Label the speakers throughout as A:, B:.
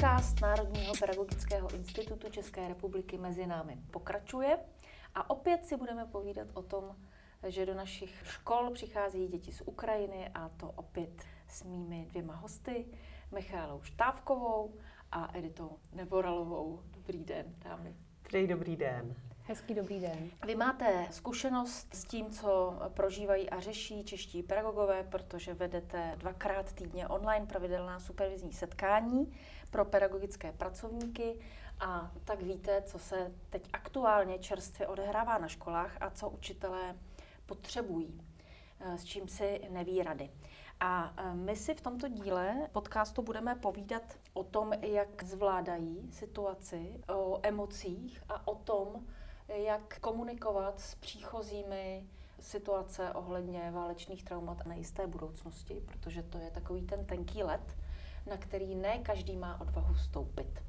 A: Podcast Národního pedagogického institutu České republiky mezi námi pokračuje a opět si budeme povídat o tom, že do našich škol přichází děti z Ukrajiny a to opět s mými dvěma hosty, Michálou Štávkovou a Editou Neboralovou. Dobrý den, dámy.
B: Dobrý den.
C: Hezký dobrý den.
A: Vy máte zkušenost s tím, co prožívají a řeší čeští pedagogové, protože vedete dvakrát týdně online pravidelná supervizní setkání pro pedagogické pracovníky a tak víte, co se teď aktuálně čerstvě odehrává na školách a co učitelé potřebují, eh, s čím si neví rady. A eh, my si v tomto díle podcastu budeme povídat o tom, jak zvládají situaci, o emocích a o tom, jak komunikovat s příchozími situace ohledně válečných traumat a nejisté budoucnosti, protože to je takový ten tenký let, na který ne každý má odvahu vstoupit.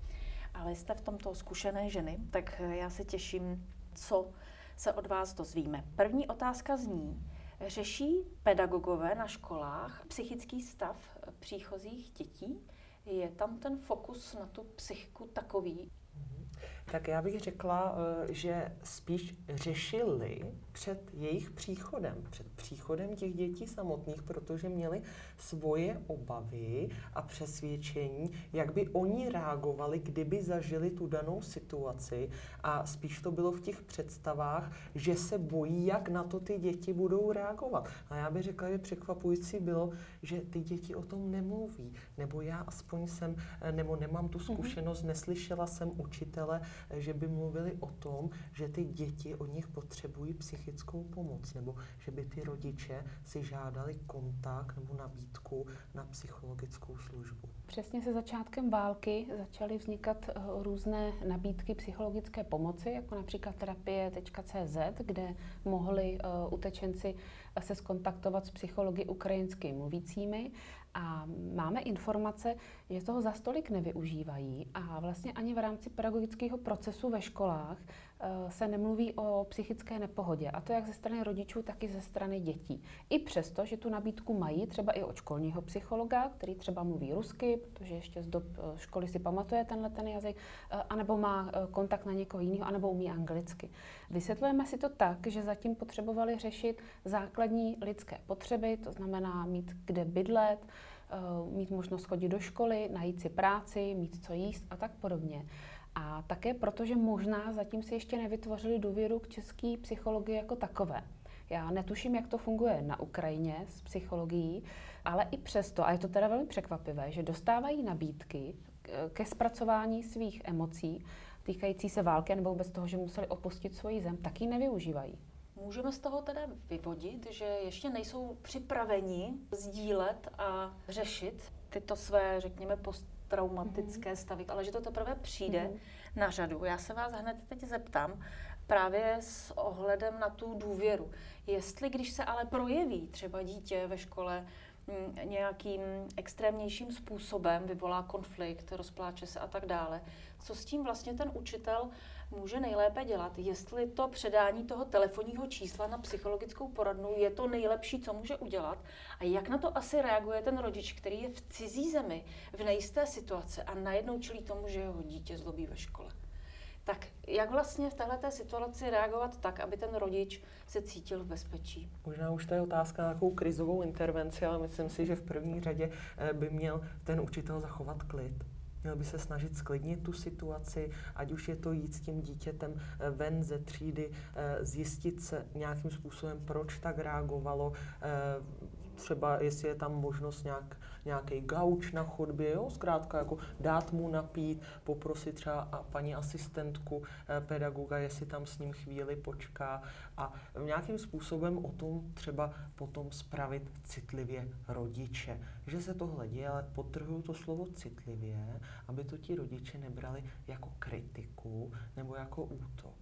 A: Ale jste v tomto zkušené ženy, tak já se těším, co se od vás dozvíme. První otázka zní, řeší pedagogové na školách psychický stav příchozích dětí? Je tam ten fokus na tu psychiku takový,
B: tak já bych řekla, eh, že spíš řešili před jejich příchodem, před příchodem těch dětí samotných, protože měli svoje obavy a přesvědčení, jak by oni reagovali, kdyby zažili tu danou situaci a spíš to bylo v těch představách, že se bojí, jak na to ty děti budou reagovat. A já bych řekla, že překvapující bylo, že ty děti o tom nemluví, nebo já aspoň jsem, eh, nebo nemám tu mhm. zkušenost, neslyšela jsem učitele, že by mluvili o tom, že ty děti od nich potřebují psychickou pomoc, nebo že by ty rodiče si žádali kontakt nebo nabídku na psychologickou službu.
C: Přesně se začátkem války začaly vznikat eh, různé nabídky psychologické pomoci, jako například terapie.cz, kde mohli eh, utečenci se skontaktovat s psychologi ukrajinsky mluvícími a máme informace, že toho za stolik nevyužívají a vlastně ani v rámci pedagogického procesu ve školách eh, se nemluví o psychické nepohodě. A to jak ze strany rodičů, tak i ze strany dětí. I přesto, že tu nabídku mají třeba i od školního psychologa, který třeba mluví rusky, protože ještě z dob eh, školy si pamatuje tenhle ten jazyk, eh, anebo má kontakt na někoho jiného, anebo umí anglicky. Vysvětlujeme si to tak, že zatím potřebovali řešit základní lidské potřeby, to znamená mít kde bydlet, Eh, mít možnost chodit do školy, najít si práci, mít co jíst a tak podobně. A také proto, že možná zatím si ještě nevytvořili důvěru k české psychologii jako takové. Já netuším, jak to funguje na Ukrajině s psychologií, ale i přesto, a je to teda velmi překvapivé, že dostávají nabídky ke zpracování svých emocí týkající se války nebo vůbec toho, že museli opustit svoji zem, tak ji nevyužívají.
A: Můžeme z toho teda vyvodit, že ještě nejsou připraveni sdílet a řešit tyto své, řekněme, posttraumatické mm-hmm. stavy, ale že to teprve přijde mm-hmm. na řadu. Já se vás hned teď zeptám, právě s ohledem na tu důvěru. Jestli, když se ale projeví třeba dítě ve škole mm, nějakým extrémnějším způsobem, vyvolá konflikt, rozpláče se a tak dále, co s tím vlastně ten učitel může nejlépe dělat, jestli to předání toho telefonního čísla na psychologickou poradnu je to nejlepší, co může udělat a jak na to asi reaguje ten rodič, který je v cizí zemi, v nejisté situaci a najednou čelí tomu, že jeho dítě zlobí ve škole. Tak jak vlastně v této situaci reagovat tak, aby ten rodič se cítil v bezpečí?
B: Možná už to je otázka na nějakou krizovou intervenci, ale myslím si, že v první řadě eh, by měl ten učitel zachovat klid Měl by se snažit sklidnit tu situaci, ať už je to jít s tím dítětem eh, ven ze třídy, eh, zjistit se nějakým způsobem, proč tak reagovalo, eh, třeba jestli je tam možnost nějak, nějaký gauč na chodbě, jo, zkrátka jako dát mu napít, poprosit třeba a paní asistentku eh, pedagoga, jestli tam s ním chvíli počká a nějakým způsobem o tom třeba potom spravit citlivě rodiče. Že se tohle děje, ale potrhuju to slovo citlivě, aby to ti rodiče nebrali jako kritiku nebo jako útok.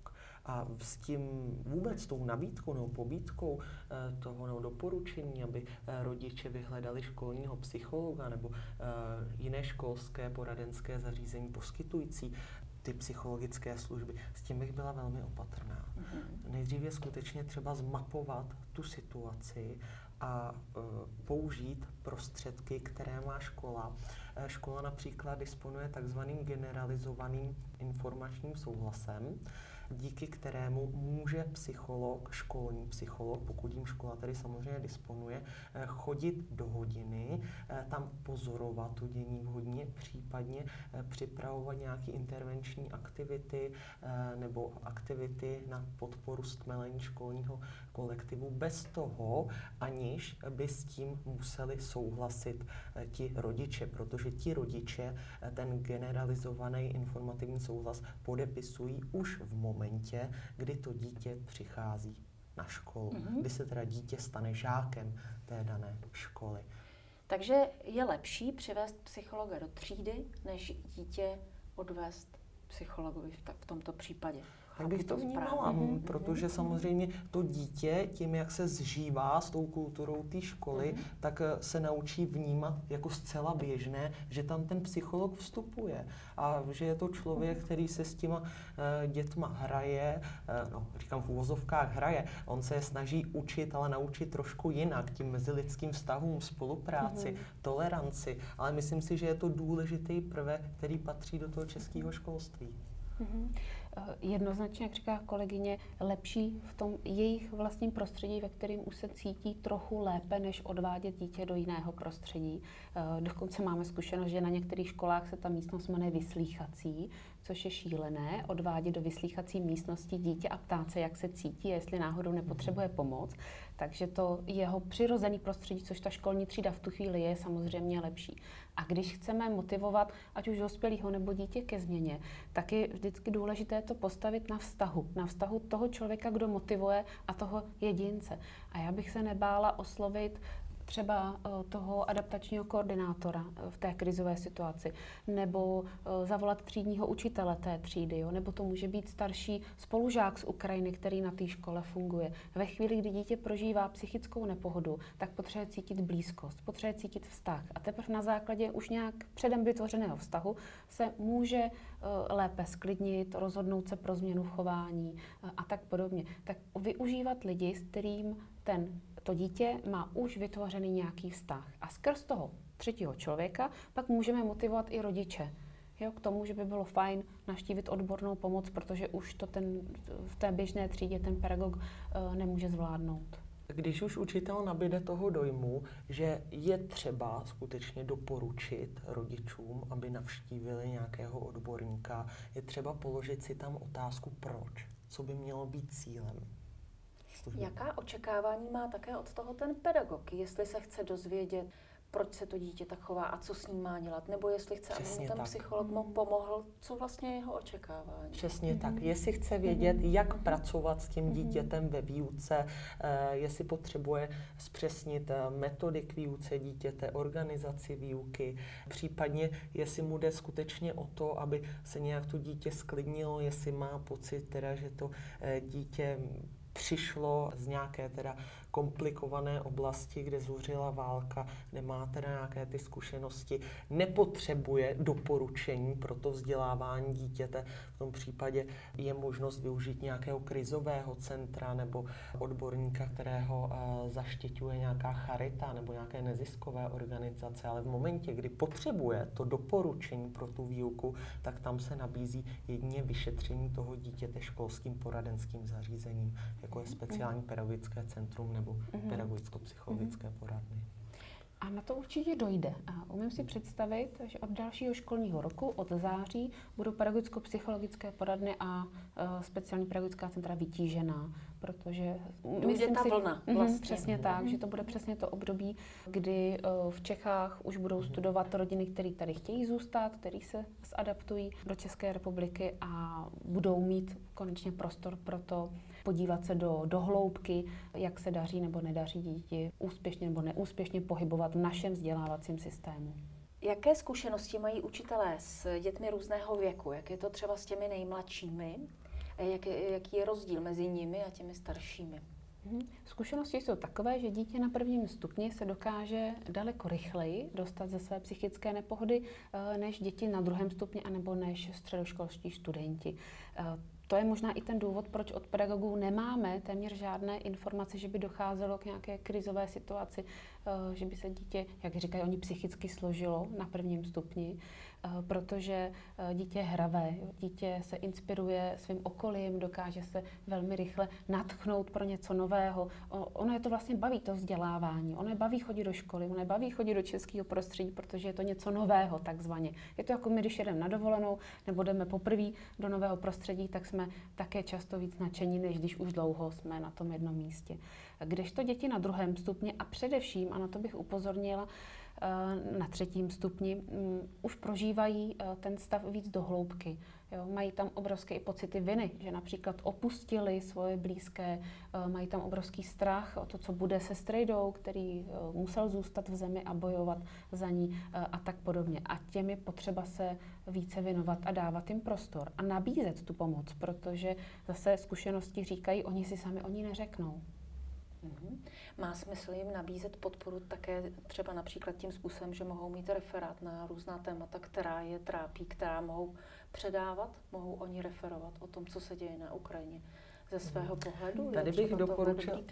B: A s tím vůbec tou nabídkou nebo pobídkou eh, toho nebo doporučení, aby eh, rodiče vyhledali školního psychologa nebo eh, jiné školské poradenské zařízení poskytující ty psychologické služby. S tím bych byla velmi opatrná. Mm-hmm. Nejdřív je skutečně třeba zmapovat tu situaci a uh, použít prostředky, které má škola. Škola například disponuje takzvaným generalizovaným informačním souhlasem, díky kterému může psycholog, školní psycholog, pokud jim škola tedy samozřejmě disponuje, eh, chodit do hodiny, eh, tam pozorovat to dění vhodně, případně eh, připravovat nějaké intervenční aktivity nebo aktivity na podporu stmelení školního kolektivu bez toho, aniž by s tím museli souhlasit ti rodiče, protože ti rodiče ten generalizovaný informativní souhlas podepisují už v momentě, momentě, kdy to dítě přichází na školu, mm-hmm. kdy se teda dítě stane žákem té dané školy.
A: Takže je lepší přivést psychologa do třídy, než dítě odvést psychologovi v, v tomto případě
B: tak bych to vnímala, mm-hmm. protože samozřejmě to dítě tím, jak se zžívá s tou kulturou té školy, mm-hmm. tak eh, se naučí vnímat jako zcela běžné, že tam ten psycholog vstupuje a že je to člověk, mhm. který se s těma uh, dětma hraje, uh, no říkám v úvozovkách hraje, on se je snaží učit, ale naučit trošku jinak, tím mezilidským vztahům, spolupráci, mm-hmm. toleranci, ale myslím si, že je to důležitý prvek, který patří do toho českého školství. Mm-hmm.
C: Eh, jednoznačně, jak říká kolegyně, lepší v tom jejich vlastním prostředí, ve kterém už se cítí trochu lépe, než odvádět dítě do jiného prostředí. Eh, dokonce máme zkušenost, že na některých školách se ta místnost jmenuje vyslýchací, což je šílené, odvádět do vyslýchací místnosti dítě a ptát se, jak se cítí, jestli náhodou nepotřebuje pomoc. Takže to jeho přirozený prostředí, což ta školní třída v tu chvíli je, samozřejmě lepší. A když chceme motivovat ať už dospělého nebo dítě ke změně, tak je vždycky důležité to postavit na vztahu. Na vztahu toho člověka, kdo motivuje a toho jedince. A já bych se nebála oslovit třeba eh, toho adaptačního koordinátora eh, v té krizové situaci, nebo eh, zavolat třídního učitele té třídy, jo? nebo to může být starší spolužák z Ukrajiny, který na té škole funguje. Ve chvíli, kdy dítě prožívá psychickou nepohodu, tak potřebuje cítit blízkost, potřebuje cítit vztah. A teprve na základě už nějak předem vytvořeného vztahu se může lépe sklidnit, rozhodnout se pro změnu chování a tak podobně. Tak využívat lidi, s kterým ten to dítě má už vytvořený nějaký vztah. A skrz toho třetího člověka pak můžeme motivovat i rodiče. Jo, k tomu, že by bylo fajn naštívit odbornou pomoc, protože už to ten, v té běžné třídě ten pedagog uh, nemůže zvládnout.
B: Když už učitel nabíde toho dojmu, že je třeba skutečně doporučit rodičům, aby navštívili nějakého odborníka, je třeba položit si tam otázku proč, co by mělo být cílem
A: služby. Jaká očekávání má také od toho ten pedagog, jestli se chce dozvědět, proč se to dítě tak chová a co s ním má dělat, nebo jestli chce, Přesně aby mu ten tak. psycholog mu pomohl, co vlastně je jeho očekávání.
B: Přesně mm-hmm. tak. Mhm. Jestli chce vědět, mm-hmm. jak mm-hmm. pracovat s tím mhm. dítětem ve výuce, uh, jestli potřebuje zpřesnit uh, metody k výuce dítěte, organizaci výuky, případně jestli mu jde skutečně o to, aby se nějak to dítě sklidnilo, jestli má pocit teda, že to uh, dítě přišlo z nějaké teda komplikované oblasti, kde zuřila válka, kde má teda nějaké ty zkušenosti, nepotřebuje doporučení pro to vzdělávání dítěte. V tom případě je možnost využít nějakého krizového centra nebo odborníka, kterého uh, zaštěťuje nějaká charita nebo nějaké neziskové organizace, ale v momentě, kdy potřebuje to doporučení pro tu výuku, tak tam se nabízí jedině vyšetření toho dítěte školským poradenským zařízením, jako je speciální pedagogické centrum nebo mm-hmm. pedagogicko-psychologické mm-hmm. poradny.
C: A na to určitě dojde. A umím si představit, že od dalšího školního roku, od září, budou pedagogicko-psychologické poradny a uh, speciální pedagogická centra vytížená, protože
A: myslím ta si, vlna
C: mhm, vlastně. Přesně mm-hmm. tak, že to bude přesně to období, kdy uh, v Čechách už budou mm-hmm. studovat rodiny, které tady chtějí zůstat, které se zadaptují do České republiky a budou mít konečně prostor pro to podívat se do, do hloubky, jak se daří nebo nedaří dítě úspěšně nebo neúspěšně pohybovat v našem vzdělávacím systému.
A: Jaké zkušenosti mají učitelé s dětmi různého věku? Jak je to třeba s těmi nejmladšími? Jak jaký je rozdíl mezi nimi a těmi staršími?
C: Mhm. Zkušenosti jsou takové, že dítě na prvním stupni se dokáže daleko rychleji dostat ze své psychické nepohody eh, než děti na druhém stupni anebo než středoškolští studenti. Eh, to je možná i ten důvod, proč od pedagogů nemáme téměř žádné informace, že by docházelo k nějaké krizové situaci, eh, že by se dítě, jak říkají oni, psychicky složilo na prvním stupni. Eh, protože eh, dítě je hravé, dítě se inspiruje svým okolím, dokáže se velmi rychle natchnout pro něco nového. Ono je to vlastně baví, to vzdělávání. Ono je baví chodit do školy, ono je baví chodit do českého prostředí, protože je to něco nového takzvaně. Je to jako my, když jedeme na dovolenou nebo jdeme poprvé do nového prostředí, tak jsme také často víc nadšení, než když už dlouho jsme na tom jednom místě. Když to děti na druhém stupni a především, a na to bych upozornila, na třetím stupni, mm, už prožívají eh, ten stav víc do hloubky. Jo, mají tam obrovské pocity viny, že například opustili svoje blízké, eh, mají tam obrovský strach o to, co bude se strejdou, který musel zůstat v zemi a bojovat za ní a tak podobně. A těm je potřeba se více věnovat a dávat jim prostor a nabízet tu pomoc, protože zase zkušenosti říkají, oni si sami oni neřeknou.
A: Mm-hmm. Má smysl jim nabízet podporu také třeba například tím způsobem, že mohou mít referát na různá témata, která je trápí, která mohou předávat, mohou oni referovat o tom, co se děje na Ukrajině ze svého mhm. pohledu?
B: Tady bych doporučil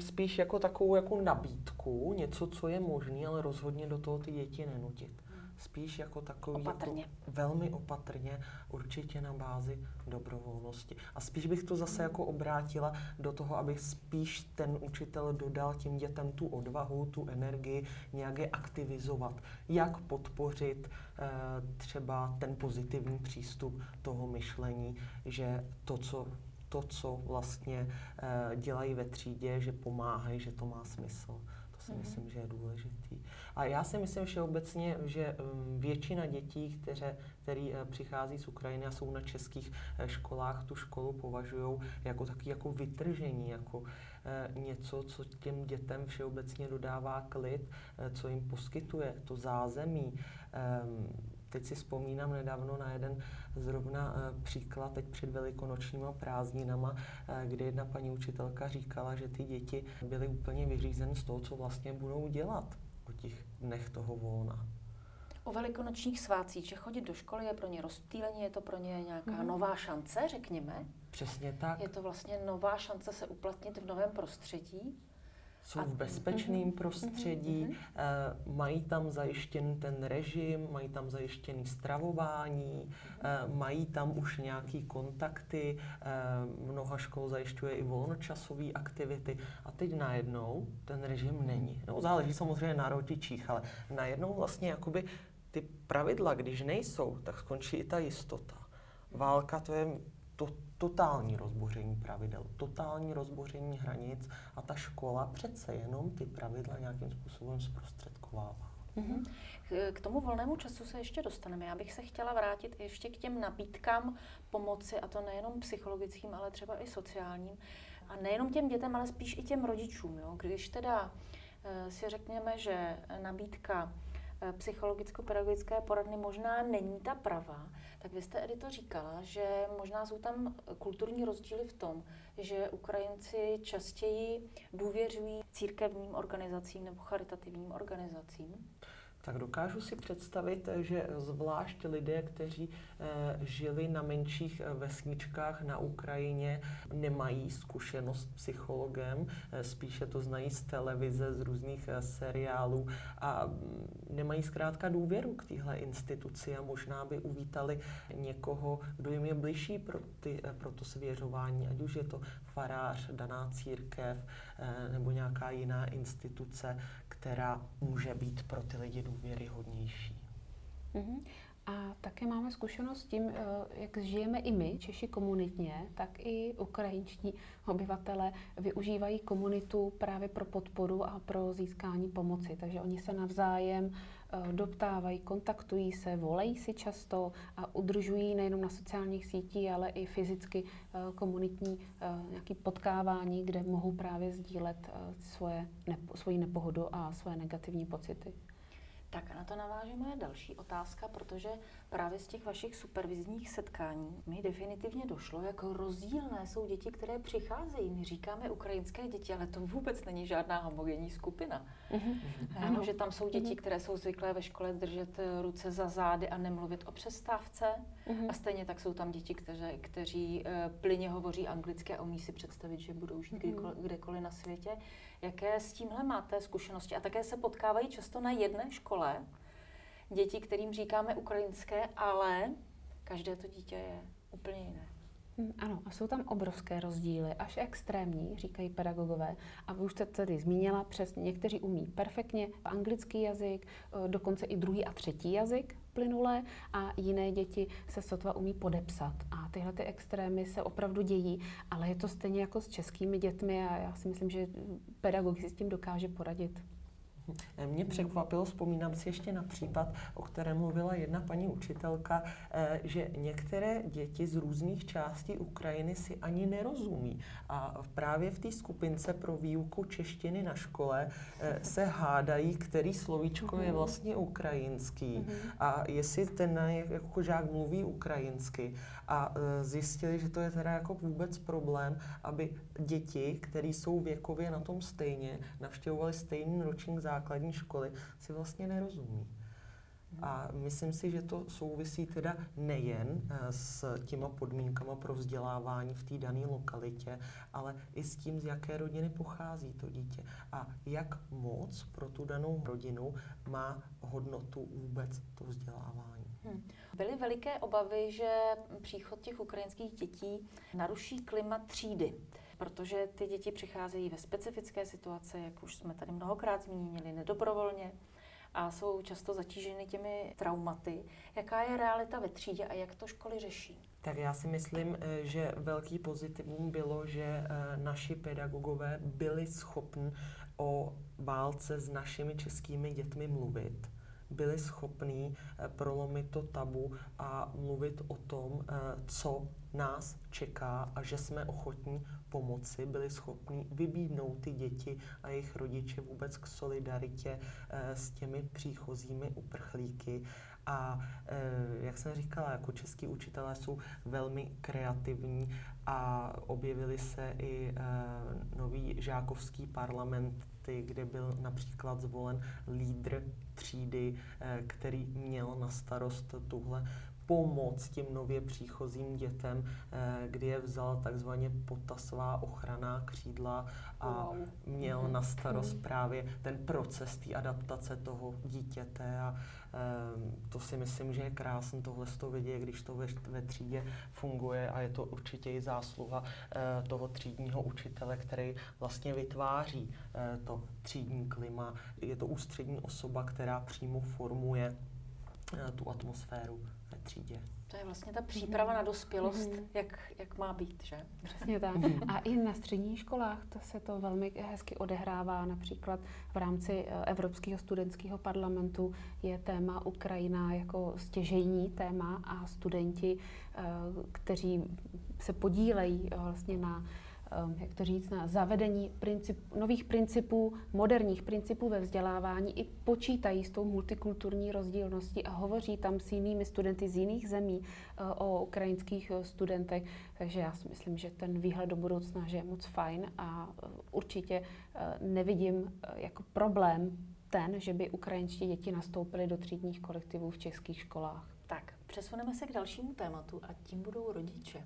B: spíš jako takovou jako nabídku, něco, co je možné, ale rozhodně do toho ty děti nenutit spíš jako takový jako opatrně. Jako velmi opatrně, určitě na bázi dobrovolnosti. A spíš bych to zase jako obrátila do toho, aby spíš ten učitel dodal těm dětem tu odvahu, tu energii, nějak je aktivizovat. Jak podpořit e, třeba ten pozitivní přístup toho myšlení, že to, co to, co vlastně e, dělají ve třídě, že pomáhají, že to má smysl si mm-hmm. myslím, že je důležitý. A já si myslím všeobecně, že um, většina dětí, které, který uh, přichází z Ukrajiny a jsou na českých uh, školách, tu školu považují jako taky jako vytržení, jako uh, něco, co těm dětem všeobecně dodává klid, co jim poskytuje to zázemí. Teď si vzpomínám nedávno na jeden zrovna uh, příklad teď před velikonočníma prázdninama, uh, kdy jedna paní učitelka říkala, že ty děti byly úplně vyřízeny z toho, co vlastně budou dělat o těch dnech toho volna.
A: O velikonočních svácích, že chodit do školy je pro ně rozptýlení, je to pro ně nějaká mm. nová šance, řekněme.
B: Přesně tak.
A: Je to vlastně nová šance se uplatnit v novém prostředí
B: jsou v bezpečném prostředí, uh, mají tam zajištěn ten režim, mají tam zajištěný stravování, uh, mají tam už nějaký kontakty, uh, mnoha škol zajišťuje i volnočasové aktivity a teď najednou ten režim není. No, záleží samozřejmě na rodičích, ale najednou vlastně jakoby ty pravidla, když nejsou, tak skončí i ta jistota. Válka to je to, totální rozboření pravidel, totální rozboření hranic a ta škola přece jenom ty pravidla nějakým způsobem zprostředkovává. Mm-hmm.
A: K tomu volnému času se ještě dostaneme. Já bych se chtěla vrátit ještě k těm nabídkám pomoci, a to nejenom psychologickým, ale třeba i sociálním. A nejenom těm dětem, ale spíš i těm rodičům. Jo? Když teda eh, si řekněme, že nabídka psychologicko-pedagogické poradny možná není ta pravá, tak vy jste, Edito, říkala, že možná jsou tam kulturní rozdíly v tom, že Ukrajinci častěji důvěřují církevním organizacím nebo charitativním organizacím
B: tak dokážu si představit, že zvlášť lidé, kteří eh, žili na menších eh, vesničkách na Ukrajině, nemají zkušenost s psychologem, eh, spíše to znají z televize, z různých seriálů a mm, nemají zkrátka důvěru k téhle instituci a možná by uvítali někoho, kdo jim je bližší pro, ty, pro to svěřování, ať už je to farář, daná církev nebo nějaká jiná instituce, která může být pro ty lidi důvěryhodnější.
C: Mm-hmm. A také máme zkušenost s tím, eh, jak žijeme i my, Češi komunitně, tak i ukrajinští obyvatele využívají komunitu právě pro podporu a pro získání pomoci. Takže oni se navzájem eh, doptávají, kontaktují se, volají si často a udržují nejenom na sociálních sítích, ale i fyzicky eh, komunitní nějaký potkávání, kde mohou právě sdílet svoje, svoji nepohodu a svoje negativní pocity.
A: Tak a na to naváže moje další otázka, protože právě z těch vašich supervizních setkání mi definitivně došlo, jak rozdílné jsou děti, které přicházejí. My říkáme ukrajinské děti, ale to vůbec není žádná homogenní skupina. Mm-hmm. Ano, že tam jsou děti, mm-hmm. které jsou zvyklé ve škole držet eh, ruce za zády a nemluvit o přestávce. Mm-hmm. A stejně tak jsou tam děti, kteří, kteří uh, plyně hovoří anglicky a umí si představit, že budou žít mm-hmm. kdekoliv na světě. Jaké s tímhle máte zkušenosti? A také se potkávají často na jedné škole děti, kterým říkáme ukrajinské, ale každé to dítě je úplně jiné.
C: Hm, ano, a jsou tam obrovské rozdíly, až extrémní, říkají pedagogové. A vy už jste tady zmínila, přesně někteří umí perfektně anglický jazyk, eh, dokonce i druhý a třetí jazyk plynulé a jiné děti se sotva umí podepsat. A tyhle ty extrémy se opravdu dějí, ale je to stejně jako s českými dětmi a já si myslím, že pedagog si s tím dokáže poradit.
B: Mě překvapilo, vzpomínám si ještě na případ, o kterém mluvila jedna paní učitelka, eh, že některé děti z různých částí Ukrajiny si ani nerozumí. A právě v té skupince pro výuku češtiny na škole eh, se hádají, který slovíčko je mhm. vlastně ukrajinský mhm. a jestli ten jako žák mluví ukrajinsky. A eh, zjistili, že to je teda jako vůbec problém, aby děti, které jsou věkově na tom stejně, navštěvovali stejný ročník základní základní školy si vlastně nerozumí. A myslím si, že to souvisí teda nejen eh, s těma podmínkama pro vzdělávání v té dané lokalitě, ale i s tím, z jaké rodiny pochází to dítě a jak moc pro tu danou rodinu má hodnotu vůbec to vzdělávání. Hmm.
A: Byly veliké obavy, že příchod těch ukrajinských dětí naruší klima třídy protože ty děti přicházejí ve specifické situaci, jak už jsme tady mnohokrát zmínili, nedobrovolně a jsou často zatíženy těmi traumaty. Jaká je realita ve třídě a jak to školy řeší?
B: Tak já si myslím, eh, že velký pozitivum bylo, že eh, naši pedagogové byli schopni o válce s našimi českými dětmi mluvit byli schopní eh, prolomit to tabu a mluvit o tom, co nás čeká a že jsme ochotní pomoci, byli schopni vybídnout ty děti a jejich rodiče vůbec k solidaritě eh, s těmi příchozími uprchlíky. A eh, jak jsem říkala, jako český učitelé jsou velmi kreativní a objevily se i eh, nový žákovský parlament, kde byl například zvolen lídr třídy, který měl na starost tuhle pomoc těm nově příchozím dětem, eh, kdy je vzal takzvaně pod ta svá ochranná křídla a wow. měl mm-hmm. na starost mm-hmm. právě ten proces té adaptace toho dítěte a eh, to si myslím, že je krásné tohle to vidět, když to ve, ve třídě funguje a je to určitě i zásluha eh, toho třídního učitele, který vlastně vytváří to třídní klima. Je to ústřední osoba, která přímo formuje tu atmosféru třídě.
A: To je vlastně ta příprava na dospělost, mm-hmm. jak, jak má být, že?
C: Přesně tak. Mhm. A i na středních školách to se to velmi hezky odehrává. Například v rámci eh, Evropského studentského parlamentu je téma Ukrajina jako stěžejní téma a studenti, eh, kteří se podílejí eh, vlastně na jak to říct, na zavedení princip, nových principů, moderních principů ve vzdělávání i počítají s tou multikulturní rozdílností a hovoří tam s jinými studenty z jiných zemí uh, o ukrajinských uh, studentech. Takže já si myslím, že ten výhled do budoucna že je moc fajn a uh, určitě nevidím jako problém ten, že by ukrajinští děti nastoupily do třídních kolektivů v českých školách.
A: Tak, přesuneme se k dalšímu tématu a tím budou rodiče.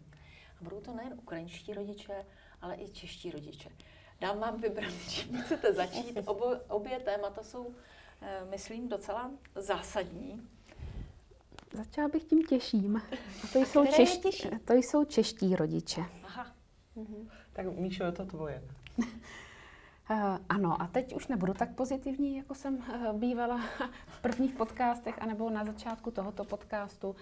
A: A budou to nejen ukrajinští rodiče, ale i čeští rodiče. Dám vám vybrat, čím chcete začít. Obo, obě témata jsou, eh, myslím, docela zásadní.
C: Začala bych tím těším. A to jsou, češ... to jsou čeští rodiče. Aha.
B: Mhm. Tak Míšo, je to tvoje.
C: Uh, ano, a teď už nebudu tak pozitivní, jako jsem uh, bývala v prvních podcastech, anebo na začátku tohoto podcastu.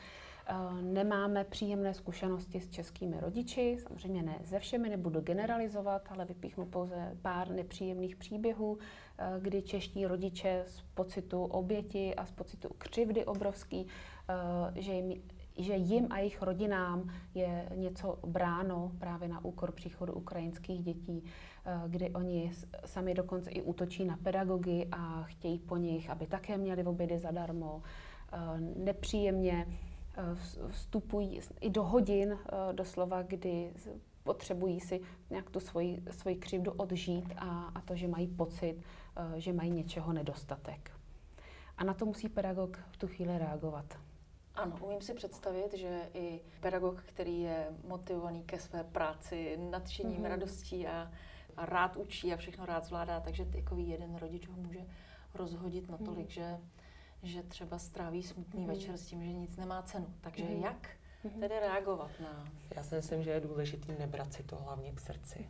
C: Eh, nemáme příjemné zkušenosti s českými rodiči, samozřejmě ne ze všemi, nebudu generalizovat, ale vypíchnu pouze pár nepříjemných příběhů, eh, kdy čeští rodiče z pocitu oběti a z pocitu křivdy obrovský, eh, že jim že jim a jejich rodinám je něco bráno právě na úkor příchodu ukrajinských dětí, kdy oni sami dokonce i útočí na pedagogy a chtějí po nich, aby také měli obědy zadarmo. Nepříjemně vstupují i do hodin doslova, kdy potřebují si nějak tu svoji, svoji křivdu odžít a, a to, že mají pocit, že mají něčeho nedostatek. A na to musí pedagog v tu chvíli reagovat.
A: Ano, umím si představit, že i pedagog, který je motivovaný ke své práci, nadšením, mm-hmm. radostí a, a rád učí a všechno rád zvládá, takže takový jeden rodič ho může rozhodit natolik, mm. že, že třeba stráví smutný mm. večer s tím, že nic nemá cenu. Takže mm. jak tedy reagovat na...
B: Já si myslím, že je důležitý nebrat si to hlavně k srdci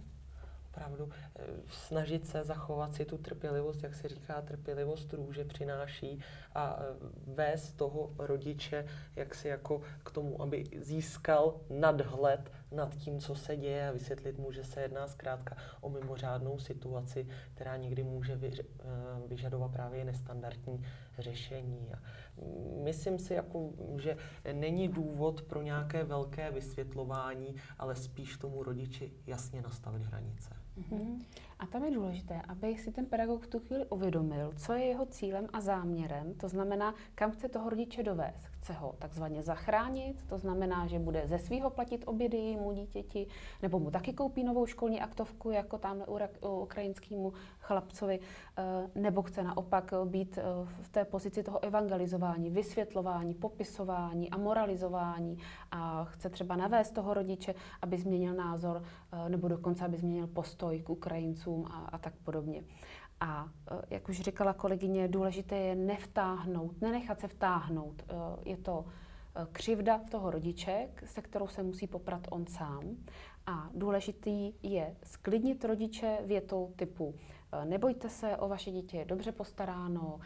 B: opravdu eh, snažit se zachovat si tu trpělivost, jak se říká, trpělivost růže přináší a eh, vést toho rodiče jak si jako k tomu, aby získal nadhled nad tím, co se děje a vysvětlit mu, že se jedná zkrátka o mimořádnou situaci, která někdy může eh, vyžadovat právě nestandardní řešení. A myslím si, jako, že není důvod pro nějaké velké vysvětlování, ale spíš tomu rodiči jasně nastavit hranice.
C: Mm-hmm. A tam je důležité, aby si ten pedagog v tu chvíli uvědomil, co je jeho cílem a záměrem, to znamená, kam chce toho rodiče dovést. Chce ho takzvaně zachránit, to znamená, že bude ze svého platit obědy mu dítěti, nebo mu taky koupí novou školní aktovku, jako tam ukrajinskému chlapcovi, eh, nebo chce naopak být eh, v té pozici toho evangelizování, vysvětlování, popisování a moralizování a chce třeba navést toho rodiče, aby změnil názor, eh, nebo dokonce, aby změnil postoj k Ukrajincům a, a tak podobně. A e, jak už říkala kolegyně, důležité je nevtáhnout, nenechat se vtáhnout. E, je to e, křivda toho rodiče, se kterou se musí poprat on sám. A důležitý je sklidnit rodiče větou typu nebojte se, o vaše dítě je dobře postaráno,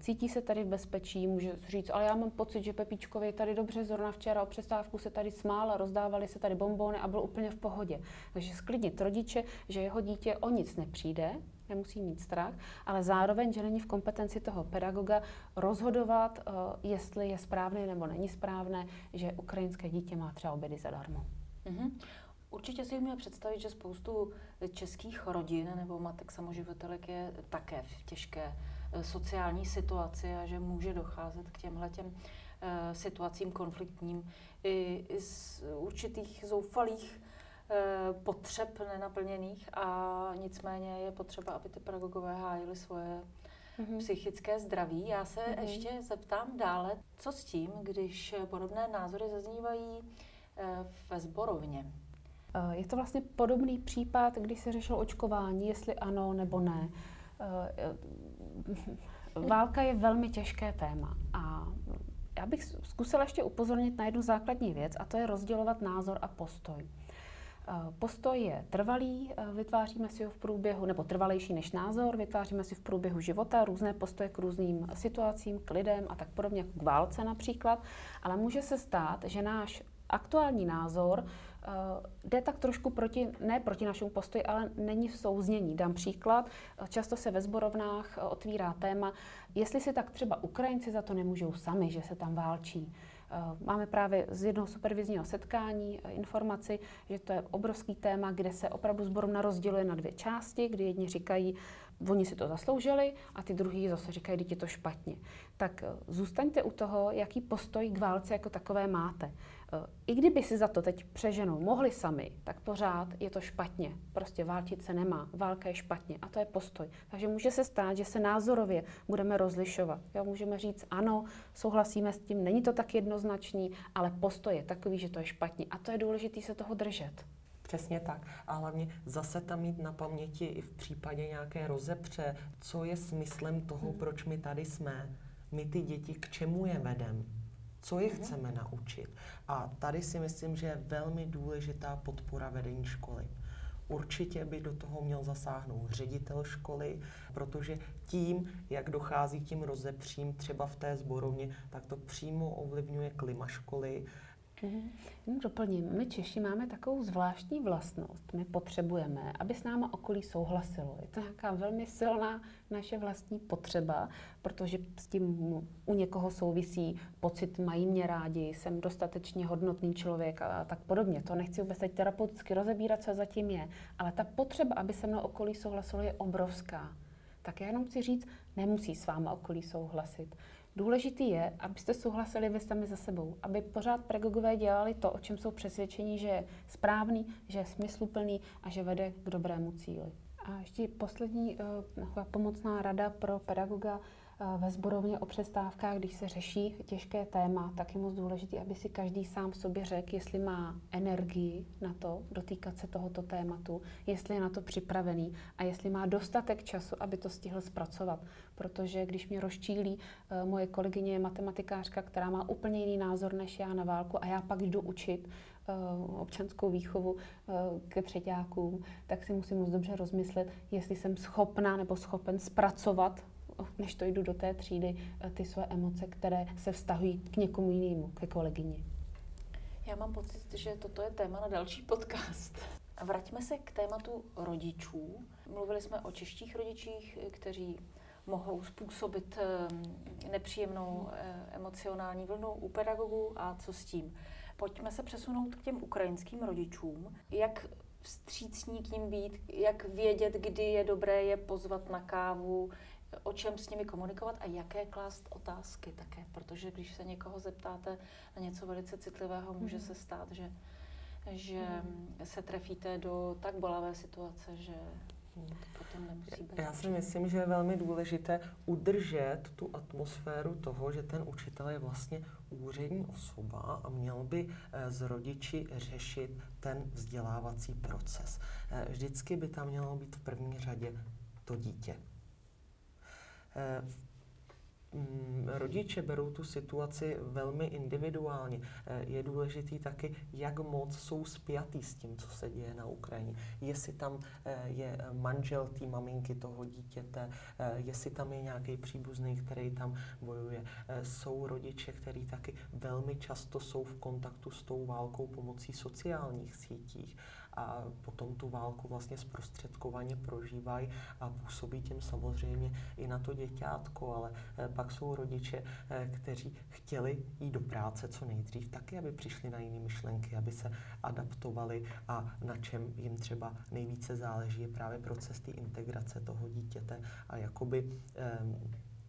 C: cítí se tady v bezpečí, může říct, ale já mám pocit, že Pepíčkovi je tady dobře, zrovna včera o přestávku se tady smál a rozdávali se tady bombony a byl úplně v pohodě. Takže sklidnit rodiče, že jeho dítě o nic nepřijde, nemusí mít strach, ale zároveň, že není v kompetenci toho pedagoga rozhodovat, jestli je správné nebo není správné, že ukrajinské dítě má třeba obědy zadarmo. Mm-hmm.
A: Určitě si umíme představit, že spoustu českých rodin nebo matek samoživitelek je také v těžké eh, sociální situaci a že může docházet k těmhle těm eh, situacím konfliktním i z určitých zoufalých eh, potřeb nenaplněných a nicméně je potřeba, aby ty pedagogové hájili svoje mm-hmm. psychické zdraví. Já se mm-hmm. ještě zeptám dále, co s tím, když podobné názory zaznívají ve zborovně.
C: Eh, je to vlastně podobný případ, kdy se řešilo očkování, jestli ano nebo ne. Eh, válka je velmi těžké téma a já bych zkusila ještě upozornit na jednu základní věc a to je rozdělovat názor a postoj. Eh, postoj je trvalý, vytváříme si ho v průběhu, nebo trvalejší než názor, vytváříme si v průběhu života různé postoje k různým situacím, k lidem a tak podobně, jako k válce například, ale může se stát, že náš aktuální názor Eh, jde tak trošku proti, ne proti našemu postoji, ale není v souznění. Dám příklad, často se ve zborovnách eh, otvírá téma, jestli si tak třeba Ukrajinci za to nemůžou sami, že se tam válčí. Eh, máme právě z jednoho supervizního setkání informaci, že to je obrovský téma, kde se opravdu zborovna rozděluje na dvě části, kdy jedni říkají, oni si to zasloužili a ty druhý zase říkají, že je to špatně. Tak zůstaňte u toho, jaký postoj k válce jako takové máte. I kdyby si za to teď přeženou mohli sami, tak pořád je to špatně. Prostě válčit se nemá. Válka je špatně a to je postoj. Takže může se stát, že se názorově budeme rozlišovat. Jo, můžeme říct, ano, souhlasíme s tím, není to tak jednoznačný, ale postoj je takový, že to je špatně. A to je důležité se toho držet.
B: Přesně tak. A hlavně zase tam mít na paměti i v případě nějaké rozepře, co je smyslem toho, hmm. proč my tady jsme. My ty děti k čemu je vedem co je chceme naučit. A tady si myslím, že je velmi důležitá podpora vedení školy. Určitě by do toho měl zasáhnout ředitel školy, protože tím, jak dochází k tím rozepřím třeba v té zborovně, tak to přímo ovlivňuje klima školy,
C: Mm-hmm. Doplním, my Češi máme takovou zvláštní vlastnost. My potřebujeme, aby s náma okolí souhlasilo. Je to nějaká velmi silná naše vlastní potřeba, protože s tím u někoho souvisí pocit, mají mě rádi, jsem dostatečně hodnotný člověk a tak podobně. To nechci vůbec teď terapeuticky rozebírat, co zatím je. Ale ta potřeba, aby se mnou okolí souhlasilo, je obrovská. Tak já jenom chci říct, nemusí s váma okolí souhlasit. Důležitý je, abyste souhlasili vy sami za sebou, aby pořád pedagogové dělali to, o čem jsou přesvědčení, že je správný, že je smysluplný a že vede k dobrému cíli. A ještě poslední uh, pomocná rada pro pedagoga ve zborovně o přestávkách, když se řeší těžké téma, tak je moc důležité, aby si každý sám v sobě řekl, jestli má energii na to dotýkat se tohoto tématu, jestli je na to připravený a jestli má dostatek času, aby to stihl zpracovat. Protože když mě rozčílí eh, moje kolegyně je matematikářka, která má úplně jiný názor než já na válku a já pak jdu učit eh, občanskou výchovu eh, ke třetíákům, tak si musím moc dobře rozmyslet, jestli jsem schopná nebo schopen zpracovat než to jdu do té třídy, eh, ty své emoce, které se vztahují k někomu jinému, ke kolegyni.
A: Já mám pocit, že toto je téma na další podcast. Vraťme se k tématu rodičů. Mluvili jsme o češtích rodičích, kteří mohou způsobit eh, nepříjemnou eh, emocionální vlnu u pedagogů a co s tím. Pojďme se přesunout k těm ukrajinským rodičům. Jak vstřícní k ním být, jak vědět, kdy je dobré je pozvat na kávu, o čem s nimi komunikovat a jaké klást otázky také, protože když se někoho zeptáte na něco velice citlivého, může mm. se stát, že, že mm. se trefíte do tak bolavé situace, že to potom nemusí být.
B: Já si myslím, že je velmi důležité udržet tu atmosféru toho, že ten učitel je vlastně úřední osoba a měl by eh, s rodiči řešit ten vzdělávací proces. Eh, vždycky by tam mělo být v první řadě to dítě. Eh, mm, rodiče berou tu situaci velmi individuálně. Eh, je důležitý taky, jak moc jsou spjatý s tím, co se děje na Ukrajině. Jestli tam eh, je manžel té maminky toho dítěte, jestli tam je nějaký příbuzný, který tam bojuje. Jsou rodiče, kteří taky velmi často jsou v kontaktu s tou válkou pomocí sociálních sítích a potom tu válku vlastně zprostředkovaně prožívají a působí tím samozřejmě i na to děťátko, ale eh, pak jsou rodiče, eh, kteří chtěli jít do práce co nejdřív, taky, aby přišli na jiné myšlenky, aby se adaptovali a na čem jim třeba nejvíce záleží je právě proces té integrace toho dítěte a jakoby um,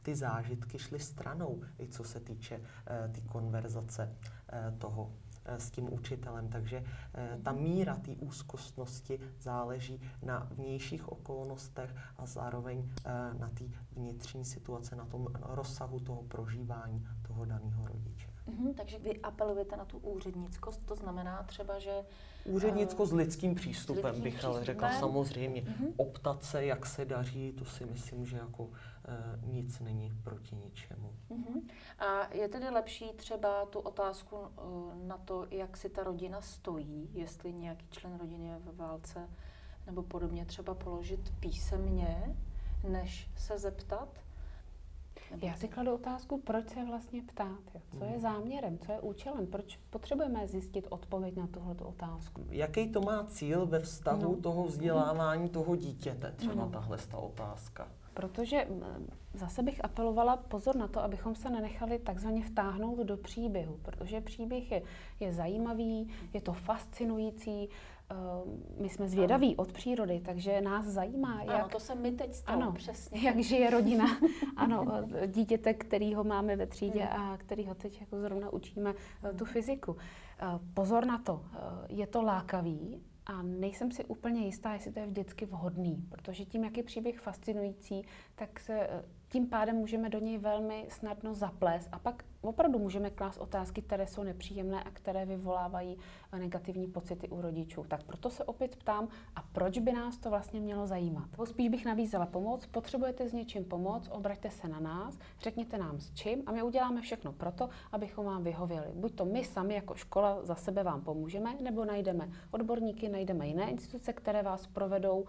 B: ty zážitky šly stranou, i co se týče uh, ty konverzace uh, toho Eh, s tím učitelem. Takže eh, ta míra té úzkostnosti záleží na vnějších okolnostech a zároveň eh, na té vnitřní situaci, na tom rozsahu toho prožívání toho daného rodiče.
A: Mm-hmm, takže vy apelujete na tu úřednickost, to znamená třeba, že...
B: Úřednicko s lidským přístupem, lidským bych ale řekla samozřejmě. Mm-hmm. Optat se, jak se daří, to si myslím, že jako nic není proti ničemu.
A: Mm-hmm. A je tedy lepší třeba tu otázku e, na to, jak si ta rodina stojí, jestli nějaký člen rodiny je ve válce nebo podobně třeba položit písemně, než se zeptat?
C: Já si kladu otázku, proč se vlastně ptát? Co je hmm. záměrem, co je účelem? Proč potřebujeme zjistit odpověď na tuhle otázku?
B: Jaký to má cíl ve vztahu no. toho vzdělávání toho dítěte, třeba no. tahle ta otázka?
C: Protože zase bych apelovala pozor na to, abychom se nenechali takzvaně vtáhnout do příběhu, protože příběh je, je zajímavý, je to fascinující, Ehm, my jsme zvědaví od přírody, takže nás zajímá,
A: jak... Ano, to se my teď stalo, ano, přesně.
C: Jak žije rodina, ano, dítěte, kterýho máme ve třídě hmm. a kterýho teď jako zrovna učíme eh, tu fyziku. Eh, pozor na to, eh, je to lákavý, a nejsem si úplně jistá, jestli to je vždycky vhodný, protože tím, jak je příběh fascinující, tak se tím pádem můžeme do něj velmi snadno zaplést. A pak opravdu můžeme klást otázky, které jsou nepříjemné a které vyvolávají negativní pocity u rodičů. Tak proto se opět ptám, a proč by nás to vlastně mělo zajímat? Spíš bych nabízela pomoc, potřebujete s něčím pomoc, obraťte se na nás, řekněte nám s čím a my uděláme všechno proto, abychom vám vyhověli. Buď to my sami jako škola za sebe vám pomůžeme, nebo najdeme odborníky, najdeme jiné instituce, které vás provedou uh,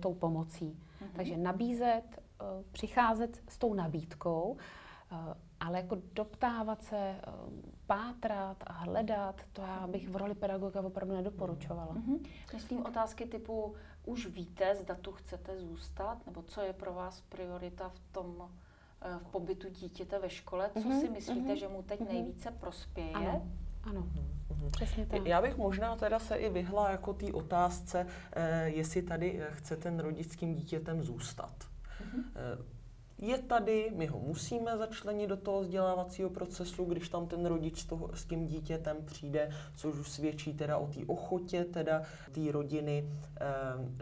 C: tou pomocí. Mm-hmm. Takže nabízet, uh, přicházet s tou nabídkou, ale jako doptávat se, pátrat a hledat, to já bych v roli pedagoga opravdu nedoporučovala.
A: Mm-hmm. Myslím otázky typu, už víte, zda tu chcete zůstat, nebo co je pro vás priorita v tom eh, v pobytu dítěte ve škole, co mm-hmm. si myslíte, mm-hmm. že mu teď mm-hmm. nejvíce prospěje?
C: Ano. Ano, mm-hmm. přesně tak.
B: Já bych možná teda se i vyhla jako té otázce, eh, jestli tady eh, chce ten rodič s tím dítětem zůstat. Mm-hmm. Eh, je tady, my ho musíme začlenit do toho vzdělávacího procesu, když tam ten rodič s, toho, s tím dítětem přijde, což už svědčí teda o té ochotě teda té rodiny eh,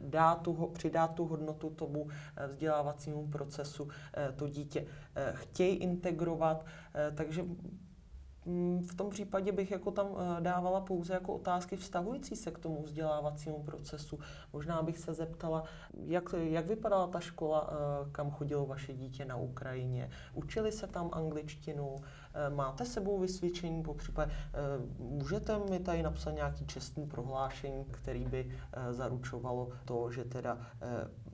B: dát tu, přidat tu hodnotu tomu eh, vzdělávacímu procesu, eh, to dítě eh, chtějí integrovat, eh, takže v tom případě bych jako tam eh, dávala pouze jako otázky vztahující se k tomu vzdělávacímu procesu. Možná bych se zeptala, jak, jak vypadala ta škola, eh, kam chodilo vaše dítě na Ukrajině. Učili se tam angličtinu? Eh, máte sebou vysvědčení, po případě můžete mi tady napsat nějaký čestný prohlášení, který by zaručovalo to, že teda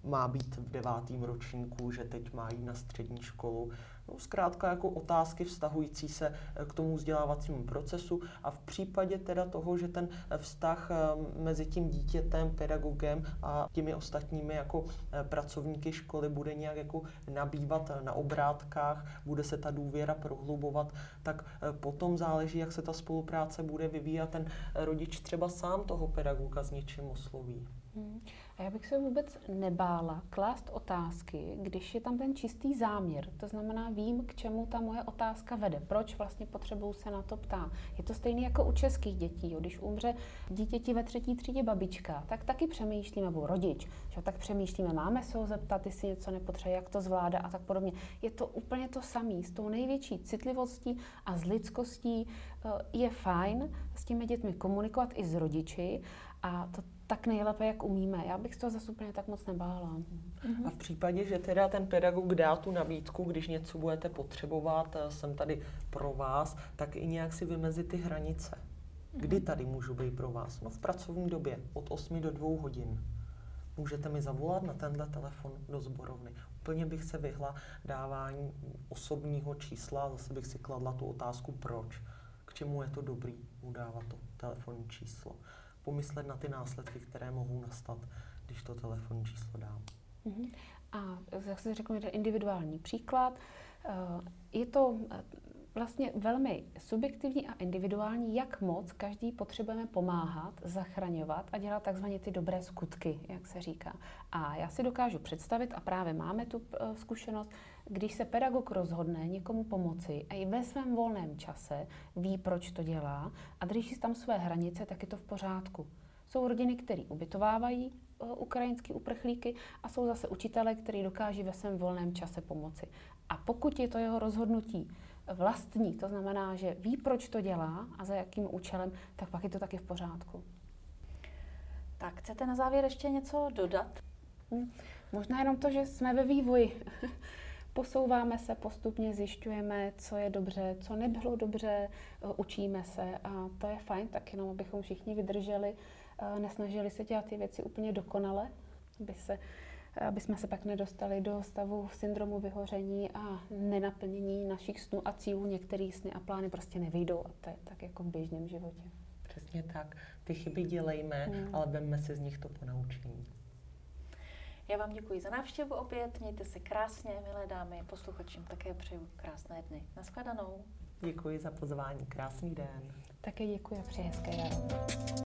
B: má být v devátém ročníku, že teď má jít na střední školu. No, zkrátka jako otázky vztahující se eh, k tomu vzdělávacímu procesu a v případě teda toho, že ten eh, vztah eh, mezi tím dítětem, pedagogem a těmi ostatními jako pracovníky školy bude nějak jako nabývat na obrátkách, bude se ta důvěra prohlubovat, tak potom záleží, jak se ta spolupráce bude vyvíjet. Ten rodič třeba sám toho pedagoga s něčím osloví.
C: Hmm. A já bych se vůbec nebála klást otázky, když je tam ten čistý záměr. To znamená, vím, k čemu ta moje otázka vede, proč vlastně potřebuju se na to ptát. Je to stejné jako u českých dětí. Jo. Když umře dítěti ve třetí třídě babička, tak taky přemýšlíme, nebo rodič, že tak přemýšlíme, máme se ho zeptat, jestli něco nepotřebuje, jak to zvládá a tak podobně. Je to úplně to samé. S tou největší citlivostí a s lidskostí eh, je fajn s těmi dětmi komunikovat i s rodiči a to tak nejlépe, jak umíme. Já bych to zase úplně tak moc nebála.
B: Mm-hmm. A v případě, že teda ten pedagog dá tu nabídku, když něco budete potřebovat, eh, jsem tady pro vás, tak i nějak si vymezit ty hranice. Kdy mhm. tady můžu být pro vás? No v pracovní době, od 8 do 2 hodin. Můžete mi zavolat na tenhle telefon do zborovny. Úplně bych se vyhla dávání osobního čísla, zase bych si kladla tu otázku proč. K čemu je to dobrý udávat to telefonní číslo pomyslet na ty následky, které mohou nastat, když to telefonní číslo dám.
C: Uh-huh. A jak se řeknu, je individuální příklad. Eh, je to eh, vlastně velmi subjektivní a individuální, jak moc každý potřebujeme pomáhat, zachraňovat a dělat takzvaně ty dobré skutky, jak se říká. A já si dokážu představit, a právě máme tu eh, zkušenost, když se pedagog rozhodne někomu pomoci a i ve svém volném čase ví, proč to dělá a drží tam své hranice, tak je to v pořádku. Jsou rodiny, které ubytovávají uh, ukrajinské uprchlíky a jsou zase učitele, kteří dokáží ve svém volném čase pomoci. A pokud je to jeho rozhodnutí vlastní, to znamená, že ví, proč to dělá a za jakým účelem, tak pak je to taky v pořádku.
A: Tak chcete na závěr ještě něco dodat?
C: Hm, možná jenom to, že jsme ve vývoji. Posouváme se postupně, zjišťujeme, co je dobře, co nebylo dobře, eh, učíme se a to je fajn, tak jenom abychom všichni vydrželi, eh, nesnažili se dělat ty věci úplně dokonale, aby, se, aby jsme se pak nedostali do stavu syndromu vyhoření a nenaplnění našich snů a cílů. Některé sny a plány prostě nevyjdou a to je tak jako v běžném životě.
B: Přesně tak. Ty chyby dělejme, hmm. ale vemme si z nich to ponaučení.
A: Já vám děkuji za návštěvu opět, mějte se krásně, milé dámy, posluchačům také přeju krásné dny. Naschledanou.
B: Děkuji za pozvání, krásný den.
C: Také děkuji a přeji hezké jaro.